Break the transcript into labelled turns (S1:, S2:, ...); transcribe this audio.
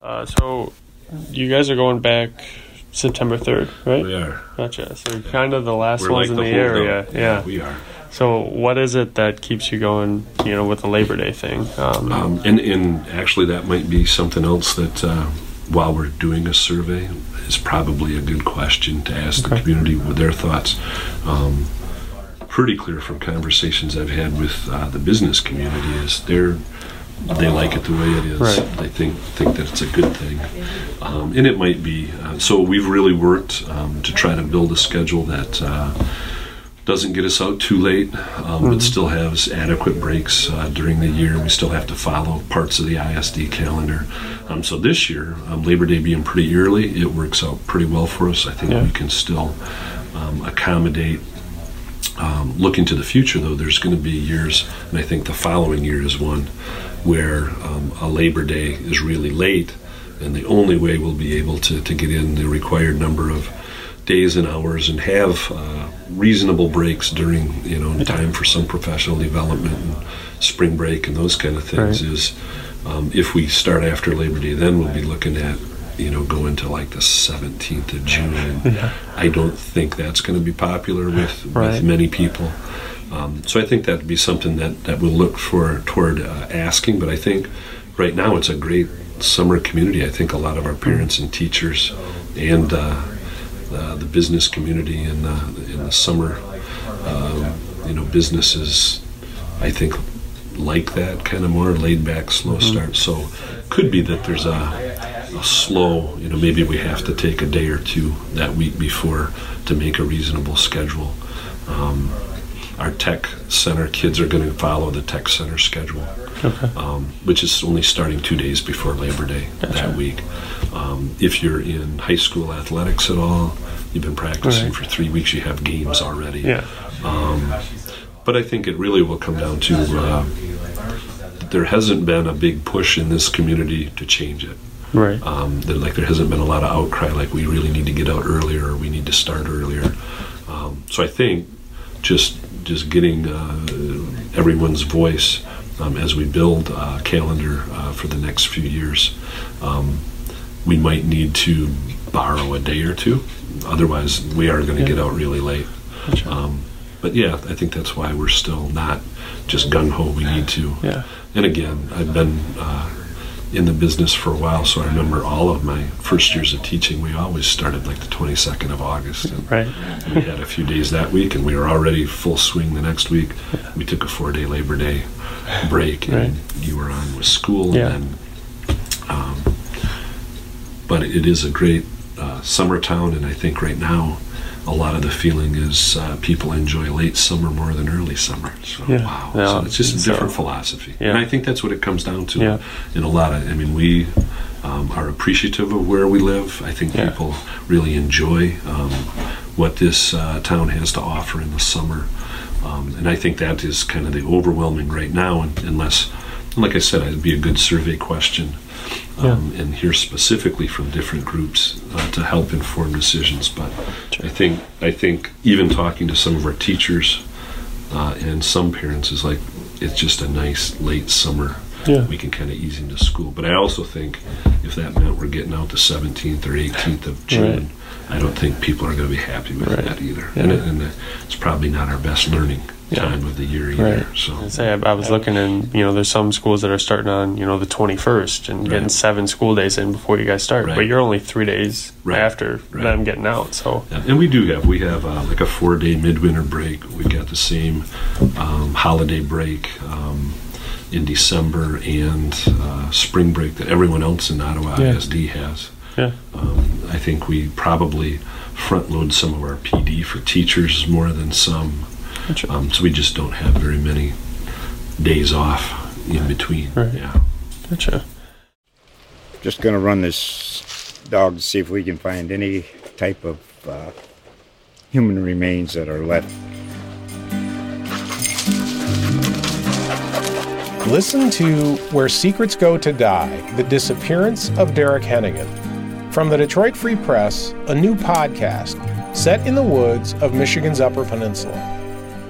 S1: Uh, so, you guys are going back September 3rd, right?
S2: We are.
S1: Gotcha. So, you're kind of the last
S2: We're
S1: ones
S2: like
S1: in the,
S2: the
S1: area.
S2: holdout.
S1: Yeah.
S2: we are.
S1: So, what is it that keeps you going, you know, with the Labor Day thing? Um,
S2: Um, and, and actually, that might be something else that, uh, while we're doing a survey, is probably a good question to ask the community with their thoughts. Um, pretty clear from conversations I've had with uh, the business community is they're they like it the way it is.
S1: Right.
S2: They think think that it's a good thing, um, and it might be. Uh, so we've really worked um, to try to build a schedule that. Uh, doesn't get us out too late, um, but still has adequate breaks uh, during the year. We still have to follow parts of the ISD calendar. Um, so this year, um, Labor Day being pretty early, it works out pretty well for us. I think
S1: Yeah.
S2: we can still um, accommodate. Um, looking to the future, though, there's going to be years, and I think the following year is one where um, a Labor Day is really late, and the only way we'll be able to, to get in the required number of days and hours and have uh, reasonable breaks during you know time for some professional development and spring break and those kind of things
S1: Right.
S2: is um, if we start after Labor Day then we'll be looking at you know going to like the 17th of June
S1: Yeah.
S2: I don't think that's going to be popular with,
S1: Right.
S2: with many people um, so I think that'd be something that, that we'll look for toward uh, asking but I think right now it's a great summer community I think a lot of our parents and teachers and uh, uh, the business community and uh, in the summer, um, you know, businesses, I think, like that kind of more laid back, slow start. So, could be that there's a slow, you know, maybe we have to take a day or two that week before to make a reasonable schedule. Um, our tech center kids are going to follow the tech center schedule
S1: okay.
S2: um, which is only starting two days before Labor Day that week. Um, if you're in high school athletics at all, you've been practicing
S1: Right.
S2: for three weeks, you have games already.
S1: Yeah.
S2: Um, but I think it really will come down to uh, there hasn't been a big push in this community to change it.
S1: Right.
S2: Um, there, like there hasn't been a lot of outcry, like we really need to get out earlier, or we need to start earlier. Um, so I think just just getting uh, everyone's voice um, as we build a calendar uh, for the next few years, um, we might need to borrow a day or two. Otherwise, we are going to
S1: Yeah.
S2: get out really late. Um, but yeah, I think that's why we're still not just gung ho. We need to.
S1: yeah.
S2: And again, I've been uh, in the business for a while, so I remember all of my first years of teaching. We always started like the 22nd of August. And
S1: Right.
S2: we had a few days that week, and we were already full swing the next week. We took a four day Labor Day break, and
S1: Right.
S2: you were on with school.
S1: Yeah.
S2: And then, um, but it is a great uh, summer town, and I think right now, a lot of the feeling is uh, people enjoy late summer more than early summer. So
S1: Yeah.
S2: wow,
S1: Yeah.
S2: so it's just a
S1: So-
S2: different philosophy,
S1: Yeah.
S2: and I think that's what it comes down to.
S1: Yeah.
S2: In a lot of, I mean, we um, are appreciative of where we live. I think people really enjoy um, what this uh, town has to offer in the summer, um, and I think that is kind of the overwhelming right now. And unless, like I said, it'd be a good survey question. Um, and hear specifically from different groups uh, to help inform decisions. But I think I think even talking to some of our teachers uh, and some parents is like it's just a nice late summer.
S1: Yeah.
S2: We can kind of ease into school. But I also think if that meant we're getting out the 17th or 18th of June, I don't think people are going to be happy with
S1: Right.
S2: that either.
S1: Yeah.
S2: And, and it's probably not our best learning
S1: Yeah.
S2: time of the year either.
S1: Right.
S2: So
S1: I say I, I was looking and you know there's some schools that are starting on you know the 21st and getting seven school days in before you guys start,
S2: Right.
S1: but you're only three days
S2: Right.
S1: after
S2: Right.
S1: them getting out. So
S2: Yeah, and we do have we have uh, like a four day midwinter break. We got the same um, holiday break um, in December and uh, spring break that everyone else in Ottawa
S1: Yeah.
S2: ISD has.
S1: yeah,
S2: Um, I think we probably front load some of our PD for teachers more than some.
S1: Gotcha.
S2: Um, so we just don't have very many days off in between.
S1: Right.
S2: Yeah.
S1: gotcha.
S3: just going to run this dog to see if we can find any type of uh, human remains that are left.
S4: Listen to Where Secrets Go to Die The Disappearance of Derek Hennigan. From the Detroit Free Press, a new podcast set in the woods of Michigan's Upper Peninsula.